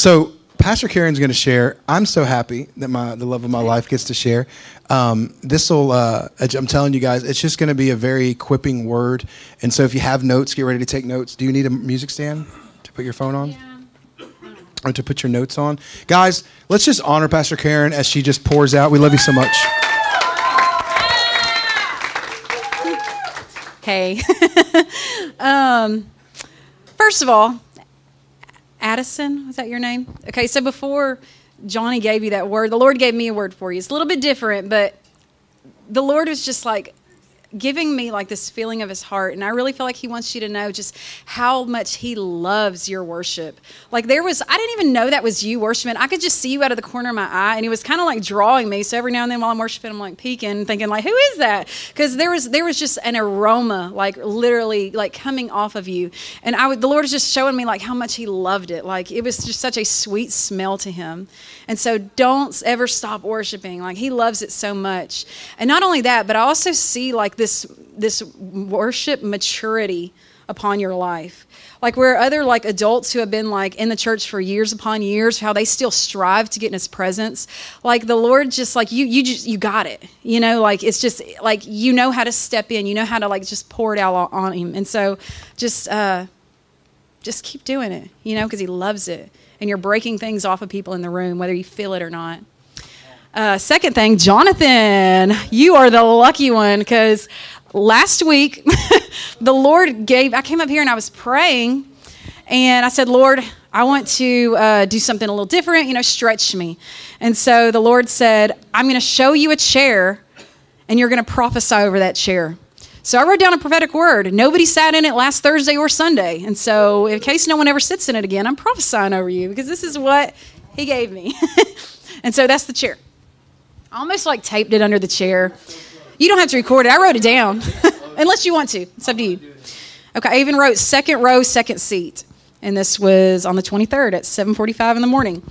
So Pastor Karen's going to share. I'm so happy that my the love of my life gets to share. Um, this will. Uh, I'm telling you guys, it's just going to be a very equipping word. And so, if you have notes, get ready to take notes. Do you need a music stand to put your phone on? Yeah. Or to put your notes on, guys. Let's just honor Pastor Karen as she just pours out. We love you so much. Hey. um, first of all, Addison, was that your name? Okay, so before Johnny gave you that word, the Lord gave me a word for you. It's a little bit different, but the Lord was just like, giving me like this feeling of his heart and i really feel like he wants you to know just how much he loves your worship. Like there was i didn't even know that was you worshiping. I could just see you out of the corner of my eye and he was kind of like drawing me. So every now and then while i'm worshiping i'm like peeking thinking like who is that? Because there was there was just an aroma like literally like coming off of you. And i would the lord is just showing me like how much he loved it. Like it was just such a sweet smell to him and so don't ever stop worshiping. Like he loves it so much. And not only that but i also see like this this worship maturity upon your life. Like where other like adults who have been like in the church for years upon years how they still strive to get in his presence like the lord just like you you just you got it. You know like it's just like you know how to step in. You know how to like just pour it out on him. And so just uh just keep doing it you know because he loves it and you're breaking things off of people in the room whether you feel it or not uh, second thing, Jonathan, you are the lucky one because last week the Lord gave, I came up here and I was praying and I said, Lord, I want to uh, do something a little different, you know, stretch me. And so the Lord said, I'm going to show you a chair and you're going to prophesy over that chair. So I wrote down a prophetic word. Nobody sat in it last Thursday or Sunday. And so, in case no one ever sits in it again, I'm prophesying over you because this is what He gave me. and so that's the chair. I almost like taped it under the chair. You don't have to record it. I wrote it down, unless you want to. It's up to you. Okay, I even wrote second row, second seat, and this was on the 23rd at 7:45 in the morning.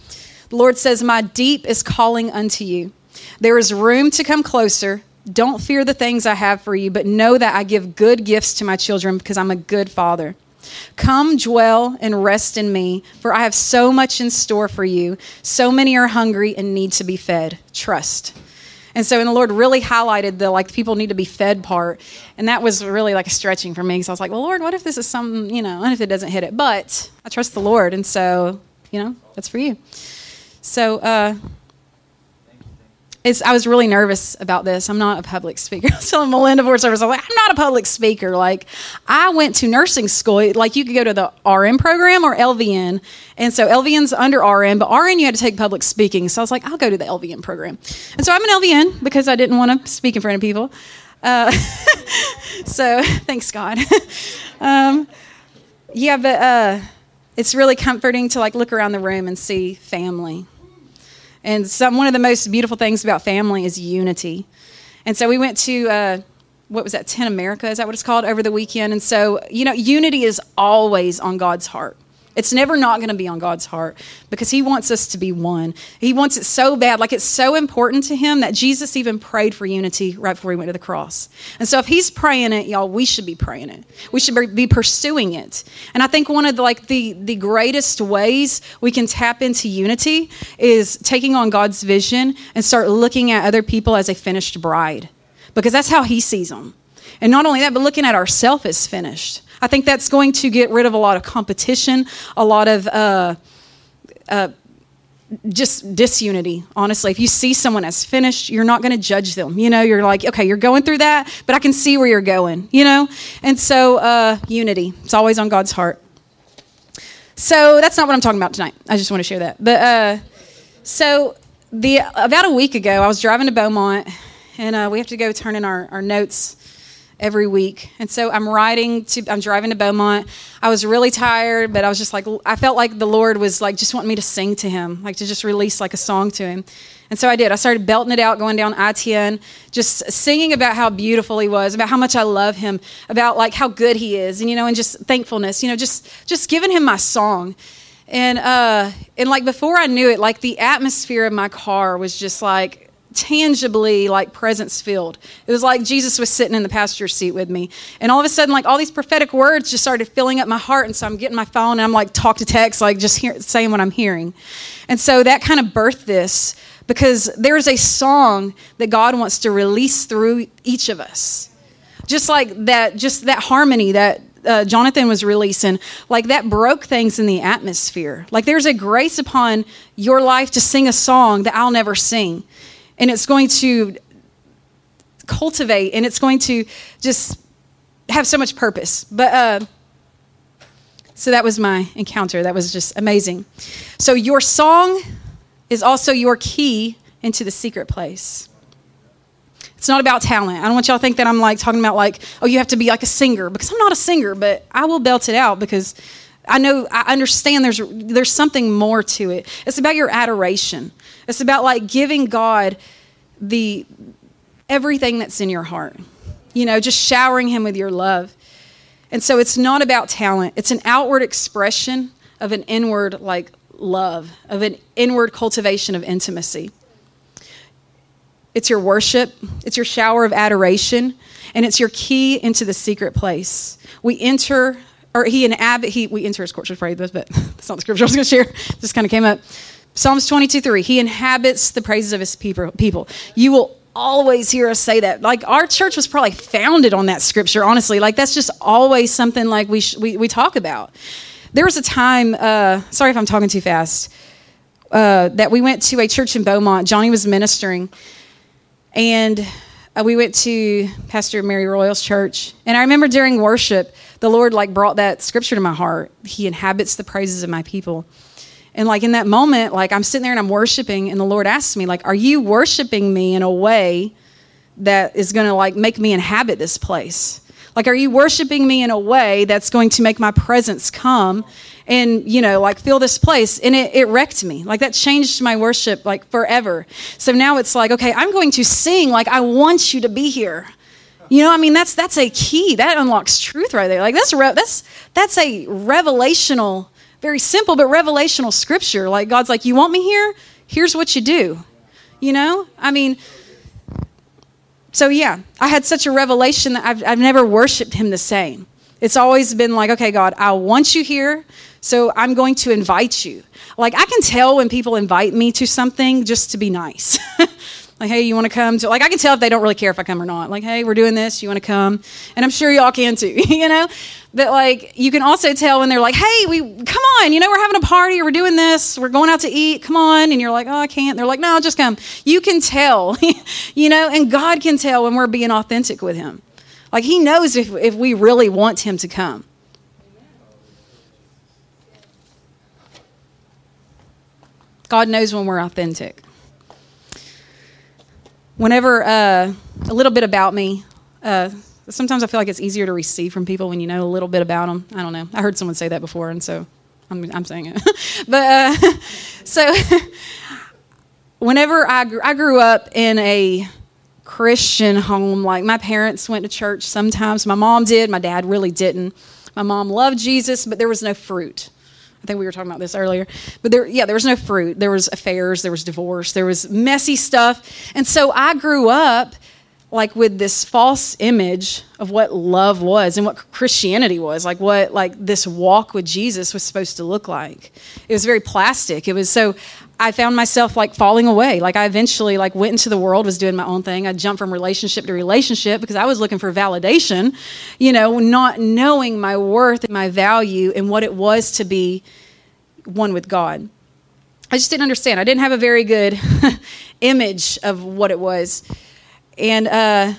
The Lord says, "My deep is calling unto you. There is room to come closer. Don't fear the things I have for you, but know that I give good gifts to my children because I'm a good father." Come dwell and rest in me, for I have so much in store for you. So many are hungry and need to be fed. Trust. And so, and the Lord really highlighted the like people need to be fed part, and that was really like a stretching for me because I was like, well, Lord, what if this is some, you know, and if it doesn't hit it? But I trust the Lord, and so you know, that's for you. So, uh, it's, I was really nervous about this. I'm not a public speaker. I was telling Melinda before service, I'm like, I'm not a public speaker. Like, I went to nursing school. Like, you could go to the RN program or LVN. And so LVN's under RN, but RN you had to take public speaking. So I was like, I'll go to the LVN program. And so I'm an LVN because I didn't want to speak in front of people. Uh, so thanks, God. um, yeah, but uh, it's really comforting to like look around the room and see family and some, one of the most beautiful things about family is unity. And so we went to, uh, what was that, 10 America? Is that what it's called? Over the weekend. And so, you know, unity is always on God's heart. It's never not going to be on God's heart because He wants us to be one. He wants it so bad. Like it's so important to Him that Jesus even prayed for unity right before He went to the cross. And so if He's praying it, y'all, we should be praying it. We should be pursuing it. And I think one of the like the the greatest ways we can tap into unity is taking on God's vision and start looking at other people as a finished bride because that's how He sees them. And not only that, but looking at ourselves as finished. I think that's going to get rid of a lot of competition, a lot of uh, uh, just disunity, honestly. If you see someone as finished, you're not going to judge them. You know, you're like, okay, you're going through that, but I can see where you're going, you know? And so, uh, unity, it's always on God's heart. So, that's not what I'm talking about tonight. I just want to share that. But, uh, so, the about a week ago, I was driving to Beaumont, and uh, we have to go turn in our, our notes every week. And so I'm riding to, I'm driving to Beaumont. I was really tired, but I was just like, I felt like the Lord was like, just wanting me to sing to him, like to just release like a song to him. And so I did. I started belting it out going down I-10, just singing about how beautiful he was, about how much I love him, about like how good he is, and you know, and just thankfulness, you know, just just giving him my song. And uh and like before I knew it, like the atmosphere of my car was just like tangibly like presence filled. It was like Jesus was sitting in the passenger seat with me. And all of a sudden, like all these prophetic words just started filling up my heart. And so I'm getting my phone and I'm like talk to text, like just hear, saying what I'm hearing. And so that kind of birthed this because there's a song that God wants to release through each of us. Just like that, just that harmony that uh, Jonathan was releasing, like that broke things in the atmosphere. Like there's a grace upon your life to sing a song that I'll never sing and it's going to cultivate and it's going to just have so much purpose. But uh, so that was my encounter. That was just amazing. So your song is also your key into the secret place. It's not about talent. I don't want y'all to think that I'm like talking about like, oh, you have to be like a singer because I'm not a singer, but I will belt it out because I know I understand there's there's something more to it. It's about your adoration. It's about like giving God the everything that's in your heart. You know, just showering him with your love. And so it's not about talent. It's an outward expression of an inward like love, of an inward cultivation of intimacy. It's your worship, it's your shower of adoration, and it's your key into the secret place. We enter or he inhabit he we enter his courts with praise, but that's not the scripture I was going to share. Just kind of came up. Psalms 22 3. He inhabits the praises of his people. You will always hear us say that. Like our church was probably founded on that scripture, honestly. Like that's just always something like we, sh- we, we talk about. There was a time, uh, sorry if I'm talking too fast, uh, that we went to a church in Beaumont. Johnny was ministering. And uh, we went to Pastor Mary Royal's church. And I remember during worship, the Lord like brought that scripture to my heart. He inhabits the praises of my people. And like in that moment, like I'm sitting there and I'm worshiping, and the Lord asks me, like, are you worshiping me in a way that is gonna like make me inhabit this place? Like, are you worshiping me in a way that's going to make my presence come and, you know, like fill this place? And it, it wrecked me. Like, that changed my worship like forever. So now it's like, okay, I'm going to sing like I want you to be here. You know, I mean, that's that's a key that unlocks truth right there. Like that's re- that's that's a revelational, very simple but revelational scripture. Like God's like, you want me here? Here's what you do. You know, I mean. So yeah, I had such a revelation that I've I've never worshipped Him the same. It's always been like, okay, God, I want you here, so I'm going to invite you. Like I can tell when people invite me to something just to be nice. Like, hey, you want to come to, like, I can tell if they don't really care if I come or not. Like, hey, we're doing this, you want to come? And I'm sure y'all can too, you know? But, like, you can also tell when they're like, hey, we, come on, you know, we're having a party we're doing this, we're going out to eat, come on. And you're like, oh, I can't. They're like, no, just come. You can tell, you know, and God can tell when we're being authentic with Him. Like, He knows if, if we really want Him to come. God knows when we're authentic whenever uh, a little bit about me. Uh, sometimes I feel like it's easier to receive from people when you know a little bit about them. I don't know. I heard someone say that before, and so I'm, I'm saying it. but uh, so whenever I I grew up in a Christian home, like my parents went to church sometimes. My mom did. My dad really didn't. My mom loved Jesus, but there was no fruit. I think we were talking about this earlier. But there, yeah, there was no fruit. There was affairs. There was divorce. There was messy stuff. And so I grew up like with this false image of what love was and what Christianity was, like what like this walk with Jesus was supposed to look like. It was very plastic. It was so I found myself like falling away. Like I eventually like went into the world, was doing my own thing. I jumped from relationship to relationship because I was looking for validation, you know, not knowing my worth and my value and what it was to be one with God. I just didn't understand. I didn't have a very good image of what it was. And uh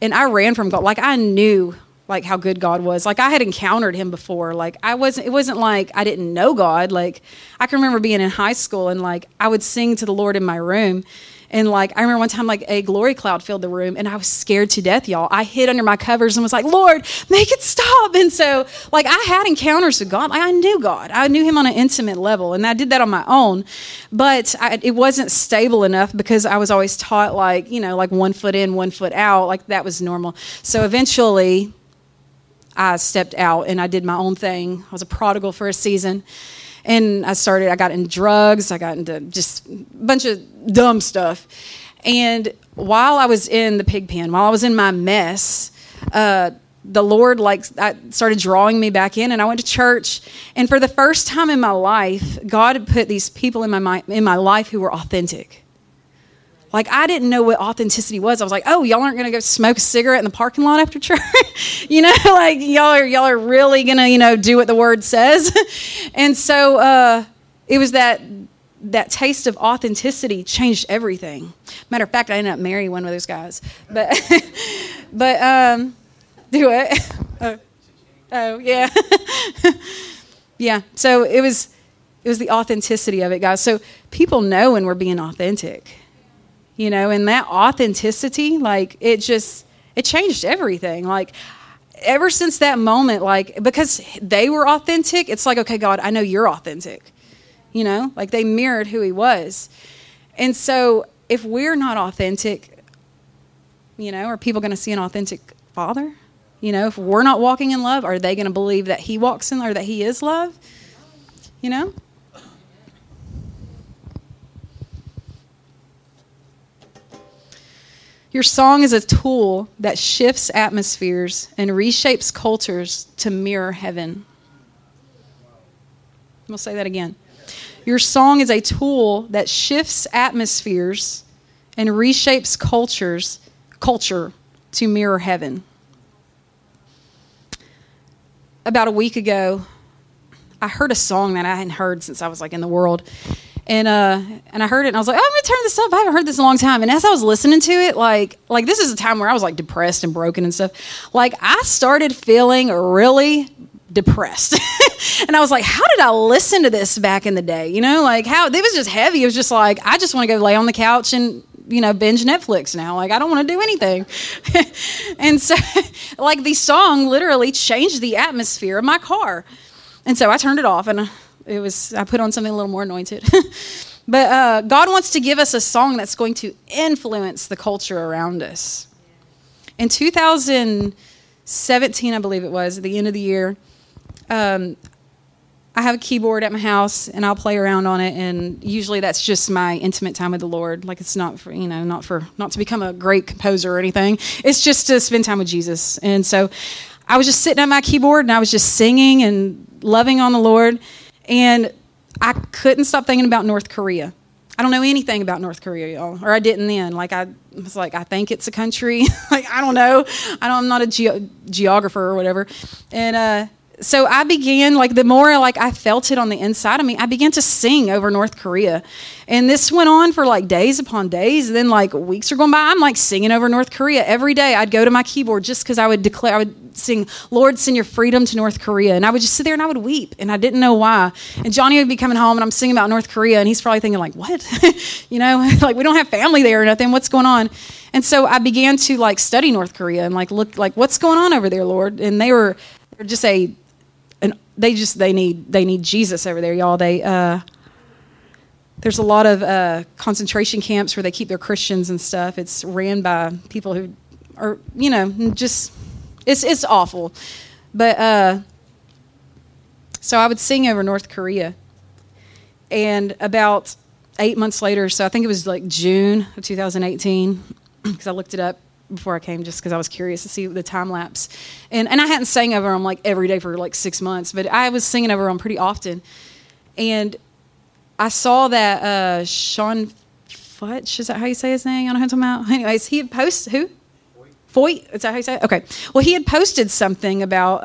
and I ran from God. Like I knew like how good God was. Like I had encountered him before. Like I wasn't it wasn't like I didn't know God. Like I can remember being in high school and like I would sing to the Lord in my room. And like I remember one time like a glory cloud filled the room and I was scared to death, y'all. I hid under my covers and was like, "Lord, make it stop." And so like I had encounters with God. Like I knew God. I knew him on an intimate level and I did that on my own. But I, it wasn't stable enough because I was always taught like, you know, like one foot in, one foot out, like that was normal. So eventually I stepped out and I did my own thing. I was a prodigal for a season. and I started. I got in drugs. I got into just a bunch of dumb stuff. And while I was in the pig pen, while I was in my mess, uh, the Lord like I started drawing me back in, and I went to church. And for the first time in my life, God had put these people in my in my life who were authentic. Like I didn't know what authenticity was. I was like, "Oh, y'all aren't gonna go smoke a cigarette in the parking lot after church, you know? Like y'all are y'all are really gonna you know do what the word says." and so uh, it was that that taste of authenticity changed everything. Matter of fact, I ended up marrying one of those guys. But but um, do it. oh, oh yeah, yeah. So it was it was the authenticity of it, guys. So people know when we're being authentic you know and that authenticity like it just it changed everything. Like ever since that moment like because they were authentic it's like okay god i know you're authentic you know? Like they mirrored who he was. And so if we're not authentic you know are people going to see an authentic father? You know if we're not walking in love are they going to believe that he walks in or that he is love? You know Your song is a tool that shifts atmospheres and reshapes cultures to mirror heaven. We'll say that again. Your song is a tool that shifts atmospheres and reshapes cultures, culture to mirror heaven. About a week ago, I heard a song that I hadn't heard since I was like in the world and uh and I heard it and I was like, oh, I'm gonna turn this up. I haven't heard this in a long time. And as I was listening to it, like like this is a time where I was like depressed and broken and stuff. Like I started feeling really depressed. and I was like, how did I listen to this back in the day? You know, like how it was just heavy. It was just like, I just want to go lay on the couch and you know, binge Netflix now. Like, I don't want to do anything. and so, like, the song literally changed the atmosphere of my car. And so I turned it off and it was I put on something a little more anointed. but uh, God wants to give us a song that's going to influence the culture around us. In 2017, I believe it was, at the end of the year, um, I have a keyboard at my house and I'll play around on it and usually that's just my intimate time with the Lord. Like it's not for, you know, not for not to become a great composer or anything. It's just to spend time with Jesus. And so I was just sitting at my keyboard and I was just singing and loving on the Lord and I couldn't stop thinking about North Korea. I don't know anything about North Korea, y'all, or I didn't then. Like I was like, I think it's a country. like I don't know. I don't. I'm not a ge- geographer or whatever. And uh, so I began like the more like I felt it on the inside of me, I began to sing over North Korea, and this went on for like days upon days. And then like weeks are going by, I'm like singing over North Korea every day. I'd go to my keyboard just because I would declare, I would sing, "Lord, send your freedom to North Korea," and I would just sit there and I would weep, and I didn't know why. And Johnny would be coming home, and I'm singing about North Korea, and he's probably thinking like, "What? you know, like we don't have family there or nothing. What's going on?" And so I began to like study North Korea and like look like what's going on over there, Lord. And they were just a they just they need they need Jesus over there, y'all. They uh, there's a lot of uh, concentration camps where they keep their Christians and stuff. It's ran by people who are you know just it's it's awful, but uh, so I would sing over North Korea, and about eight months later, so I think it was like June of 2018, because I looked it up before I came just because I was curious to see the time lapse. And, and I hadn't sang over them like every day for like six months, but I was singing over them pretty often. And I saw that uh, Sean Futch, is that how you say his name? I don't know how to about. Anyways, he had posted, who? Feucht. Is that how you say it? Okay. Well, he had posted something about,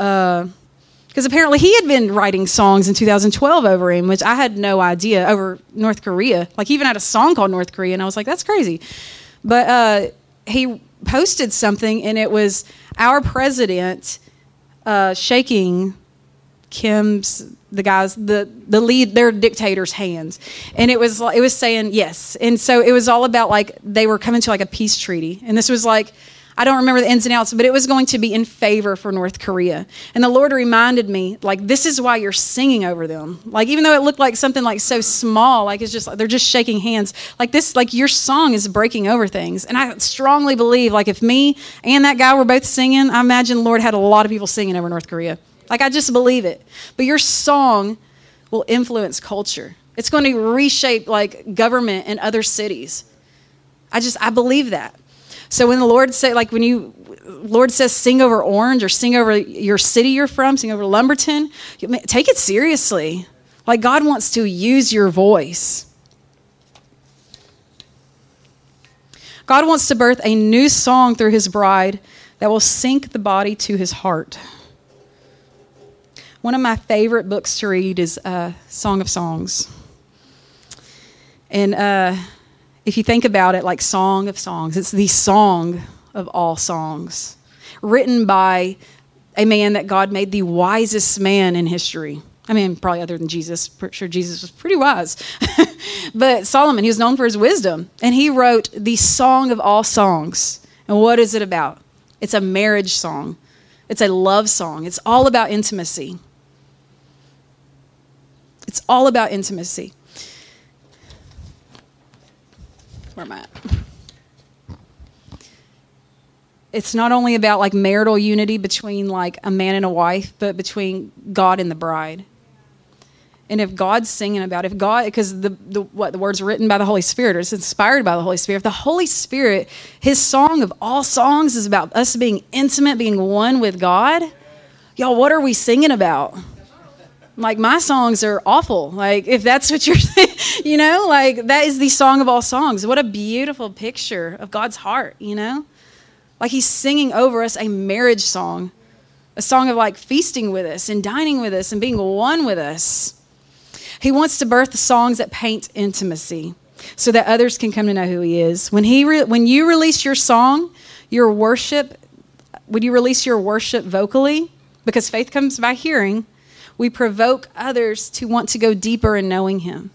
because uh, apparently he had been writing songs in 2012 over him, which I had no idea, over North Korea. Like, he even had a song called North Korea, and I was like, that's crazy. But uh, he posted something, and it was our president uh, shaking Kim's the guys the the lead their dictator's hands. And it was it was saying yes. And so it was all about like they were coming to like a peace treaty. And this was like I don't remember the ins and outs, but it was going to be in favor for North Korea. And the Lord reminded me, like, this is why you're singing over them. Like, even though it looked like something like so small, like it's just, they're just shaking hands. Like, this, like, your song is breaking over things. And I strongly believe, like, if me and that guy were both singing, I imagine the Lord had a lot of people singing over North Korea. Like, I just believe it. But your song will influence culture. It's going to reshape like government in other cities. I just I believe that. So when the Lord say like when you Lord says sing over Orange or sing over your city you're from, sing over Lumberton, take it seriously. Like God wants to use your voice. God wants to birth a new song through his bride that will sync the body to his heart. One of my favorite books to read is uh, Song of Songs. And uh, if you think about it, like Song of Songs, it's the song of all songs, written by a man that God made the wisest man in history. I mean, probably other than Jesus. Pretty sure Jesus was pretty wise. but Solomon, he was known for his wisdom. And he wrote the Song of All Songs. And what is it about? It's a marriage song, it's a love song. It's all about intimacy. It's all about intimacy. Where am at? It's not only about like marital unity between like a man and a wife, but between God and the bride. And if God's singing about, if God, because the, the what the words written by the Holy Spirit or it's inspired by the Holy Spirit, if the Holy Spirit, His song of all songs is about us being intimate, being one with God, y'all, what are we singing about? Like my songs are awful. Like if that's what you're, you know, like that is the song of all songs. What a beautiful picture of God's heart, you know, like He's singing over us a marriage song, a song of like feasting with us and dining with us and being one with us. He wants to birth the songs that paint intimacy so that others can come to know who he is. When he re- when you release your song, your worship, when you release your worship vocally, because faith comes by hearing, we provoke others to want to go deeper in knowing him.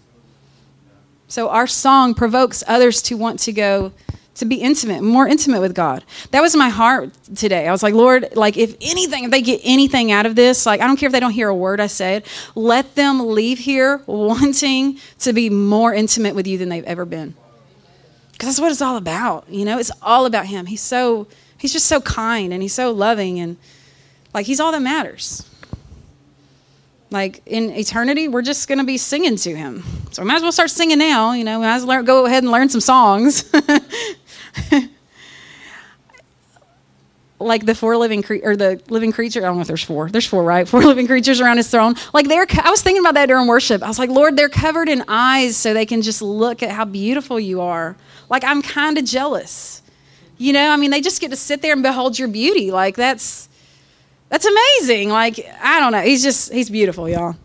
So our song provokes others to want to go to be intimate, more intimate with God. That was my heart today. I was like, Lord, like if anything, if they get anything out of this, like I don't care if they don't hear a word I said, let them leave here wanting to be more intimate with you than they've ever been. Because that's what it's all about. You know, it's all about Him. He's so, He's just so kind and He's so loving and like He's all that matters. Like in eternity, we're just going to be singing to Him. So I might as well start singing now. You know, I might as well go ahead and learn some songs. like the four living cre- or the living creature. I don't know if there's four. There's four, right? Four living creatures around his throne. Like they're. I was thinking about that during worship. I was like, Lord, they're covered in eyes so they can just look at how beautiful you are. Like I'm kind of jealous. You know, I mean, they just get to sit there and behold your beauty. Like that's that's amazing. Like I don't know. He's just he's beautiful, y'all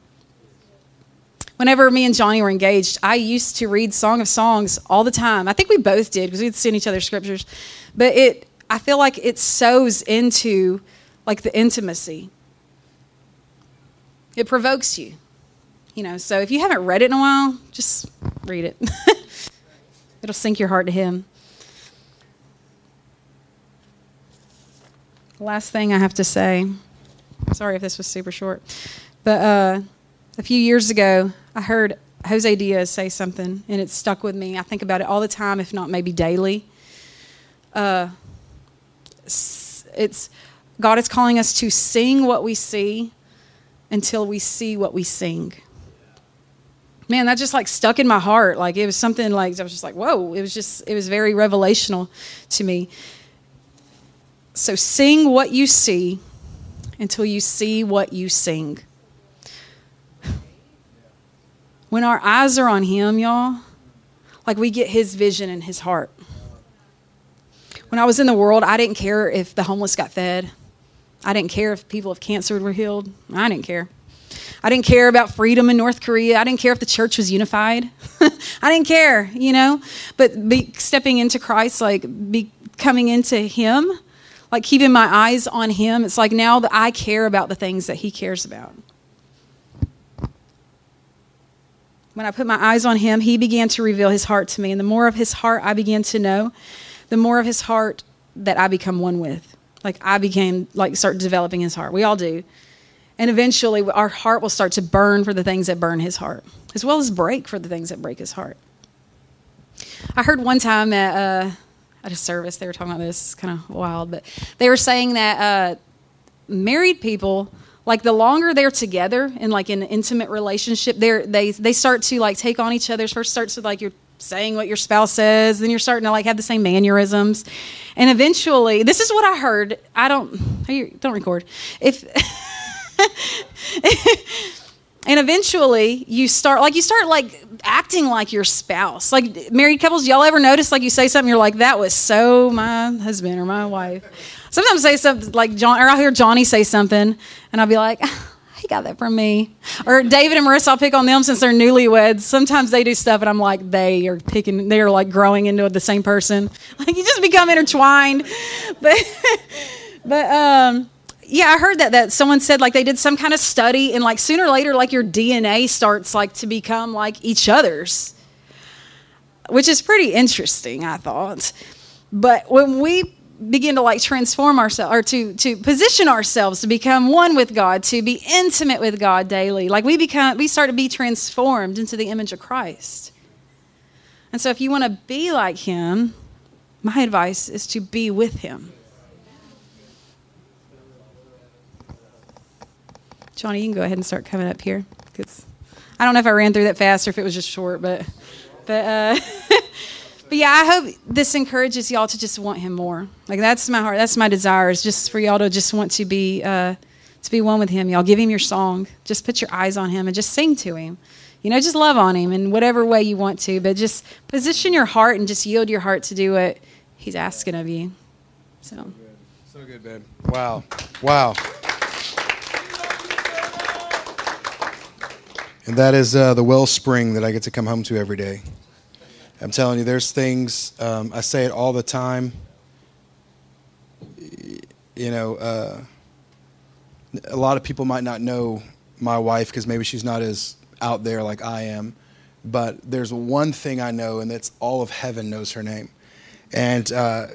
whenever me and Johnny were engaged, I used to read Song of Songs all the time. I think we both did because we'd seen each other's scriptures. But it, I feel like it sows into like the intimacy. It provokes you, you know. So if you haven't read it in a while, just read it. It'll sync your heart to Him. Last thing I have to say. Sorry if this was super short, but. uh a few years ago, I heard Jose Diaz say something, and it stuck with me. I think about it all the time, if not maybe daily. Uh, it's God is calling us to sing what we see until we see what we sing. Man, that just like stuck in my heart. Like it was something like I was just like, whoa. It was just it was very revelational to me. So sing what you see until you see what you sing. When our eyes are on Him, y'all, like we get His vision and His heart. When I was in the world, I didn't care if the homeless got fed. I didn't care if people with cancer were healed. I didn't care. I didn't care about freedom in North Korea. I didn't care if the church was unified. I didn't care, you know. But be, stepping into Christ, like be, coming into Him, like keeping my eyes on Him, it's like now that I care about the things that He cares about. When I put my eyes on him, he began to reveal his heart to me. And the more of his heart I began to know, the more of his heart that I become one with. Like I became, like, start developing his heart. We all do. And eventually, our heart will start to burn for the things that burn his heart, as well as break for the things that break his heart. I heard one time at, uh, at a service, they were talking about this, kind of wild, but they were saying that uh, married people like the longer they're together in like an intimate relationship, they they they start to like take on each other's first starts with like you're saying what your spouse says, then you're starting to like have the same mannerisms, and eventually, this is what I heard. I don't don't record if. and eventually you start like you start like acting like your spouse. Like married couples y'all ever notice like you say something you're like that was so my husband or my wife. Sometimes I say something like john or i'll hear johnny say something and i'll be like he got that from me. Or david and marissa i'll pick on them since they're newlyweds. Sometimes they do stuff and i'm like they are picking they're like growing into the same person. Like you just become intertwined. But but um yeah, I heard that that someone said like they did some kind of study and like sooner or later like your DNA starts like to become like each other's. Which is pretty interesting, I thought. But when we begin to like transform ourselves or to to position ourselves to become one with God, to be intimate with God daily, like we become we start to be transformed into the image of Christ. And so if you want to be like him, my advice is to be with him. Johnny, you can go ahead and start coming up here because I don't know if I ran through that fast or if it was just short, but but uh, but yeah, I hope this encourages y'all to just want Him more. Like that's my heart. That's my desire is just for y'all to just want to be uh, to be one with Him. Y'all give Him your song. Just put your eyes on Him and just sing to Him. You know, just love on Him in whatever way you want to, but just position your heart and just yield your heart to do what He's asking of you. So. So good, babe. Wow. Wow. And that is uh, the wellspring that I get to come home to every day. I'm telling you, there's things, um, I say it all the time. You know, uh, a lot of people might not know my wife because maybe she's not as out there like I am. But there's one thing I know, and that's all of heaven knows her name. And uh,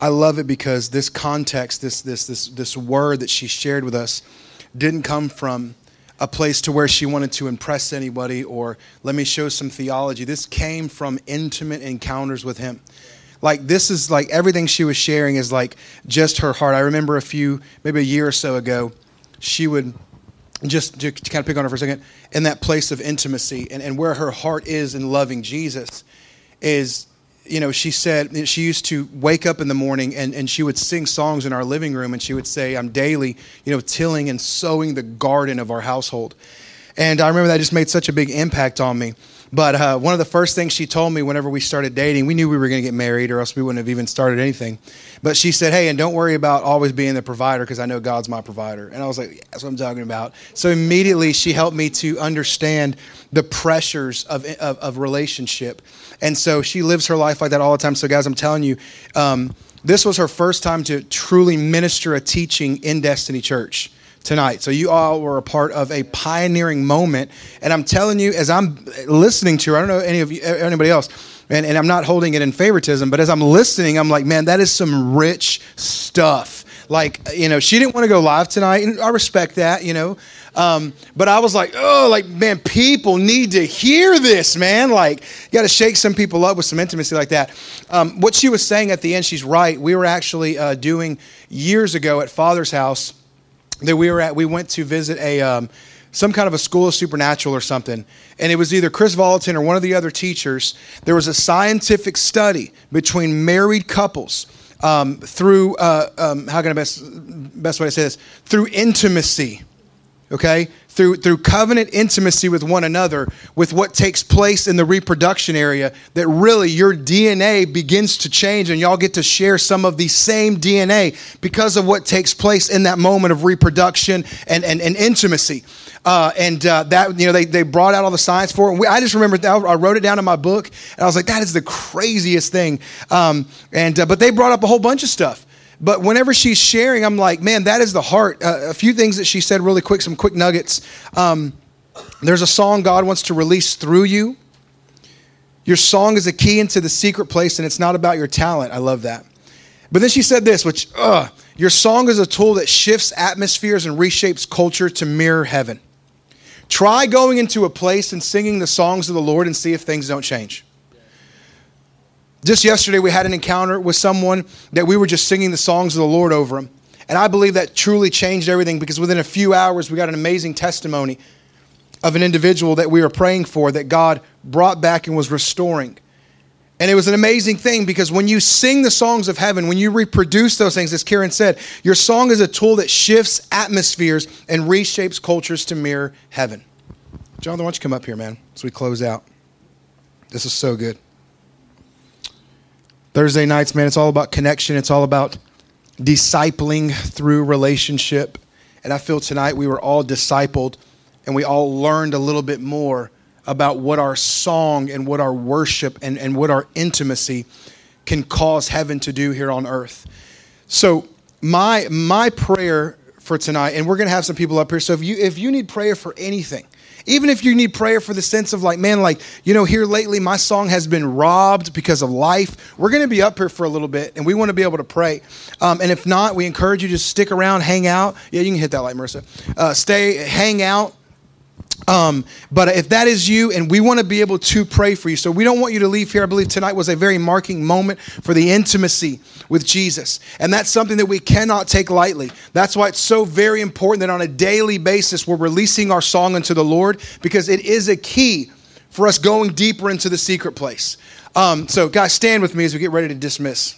I love it because this context, this, this, this, this word that she shared with us, didn't come from a place to where she wanted to impress anybody or let me show some theology. This came from intimate encounters with him. Like this is like everything she was sharing is like just her heart. I remember a few, maybe a year or so ago, she would just to kind of pick on her for a second, in that place of intimacy and, and where her heart is in loving Jesus is you know, she said she used to wake up in the morning and, and she would sing songs in our living room and she would say, I'm daily, you know, tilling and sowing the garden of our household. And I remember that just made such a big impact on me. But uh, one of the first things she told me whenever we started dating, we knew we were going to get married or else we wouldn't have even started anything. But she said, Hey, and don't worry about always being the provider because I know God's my provider. And I was like, That's what I'm talking about. So immediately she helped me to understand the pressures of, of, of relationship. And so she lives her life like that all the time. So, guys, I'm telling you, um, this was her first time to truly minister a teaching in Destiny Church tonight. So you all were a part of a pioneering moment. And I'm telling you, as I'm listening to her, I don't know any of you, anybody else, and, and I'm not holding it in favoritism, but as I'm listening, I'm like, man, that is some rich stuff. Like, you know, she didn't want to go live tonight, and I respect that, you know. Um, but I was like, oh, like, man, people need to hear this, man. Like, you got to shake some people up with some intimacy like that. Um, what she was saying at the end, she's right. We were actually uh, doing years ago at Father's House that we were at, we went to visit a um, some kind of a school of supernatural or something, and it was either Kris Vallotton or one of the other teachers. There was a scientific study between married couples um, through uh, um, how can I best best way to say this through intimacy. Okay, through, through covenant intimacy with one another, with what takes place in the reproduction area, that really your DNA begins to change and y'all get to share some of the same DNA because of what takes place in that moment of reproduction and, and, and intimacy. Uh, and uh, that, you know, they, they brought out all the science for it. We, I just remember, I wrote it down in my book, and I was like, that is the craziest thing. Um, and, uh, but they brought up a whole bunch of stuff. But whenever she's sharing, I'm like, man, that is the heart. Uh, a few things that she said really quick, some quick nuggets. Um, there's a song God wants to release through you. Your song is a key into the secret place, and it's not about your talent. I love that. But then she said this, which, uh, your song is a tool that shifts atmospheres and reshapes culture to mirror heaven. Try going into a place and singing the songs of the Lord and see if things don't change. Just yesterday, we had an encounter with someone that we were just singing the songs of the Lord over them. And I believe that truly changed everything because within a few hours, we got an amazing testimony of an individual that we were praying for that God brought back and was restoring. And it was an amazing thing because when you sing the songs of heaven, when you reproduce those things, as Karen said, your song is a tool that shifts atmospheres and reshapes cultures to mirror heaven. Jonathan, why don't you come up here, man, as we close out? This is so good. Thursday nights, man, it's all about connection. It's all about discipling through relationship. And I feel tonight we were all discipled and we all learned a little bit more about what our song and what our worship and, and what our intimacy can cause heaven to do here on earth. So my my prayer for tonight, and we're gonna have some people up here. So if you if you need prayer for anything, even if you need prayer for the sense of like, man, like, you know, here lately my song has been robbed because of life. We're going to be up here for a little bit and we want to be able to pray. Um, and if not, we encourage you to stick around, hang out. Yeah, you can hit that light, Marissa. Uh, stay, hang out. Um, but if that is you, and we want to be able to pray for you, so we don't want you to leave here. I believe tonight was a very marking moment for the intimacy with Jesus. And that's something that we cannot take lightly. That's why it's so very important that on a daily basis we're releasing our song unto the Lord because it is a key for us going deeper into the secret place. Um, so, guys, stand with me as we get ready to dismiss.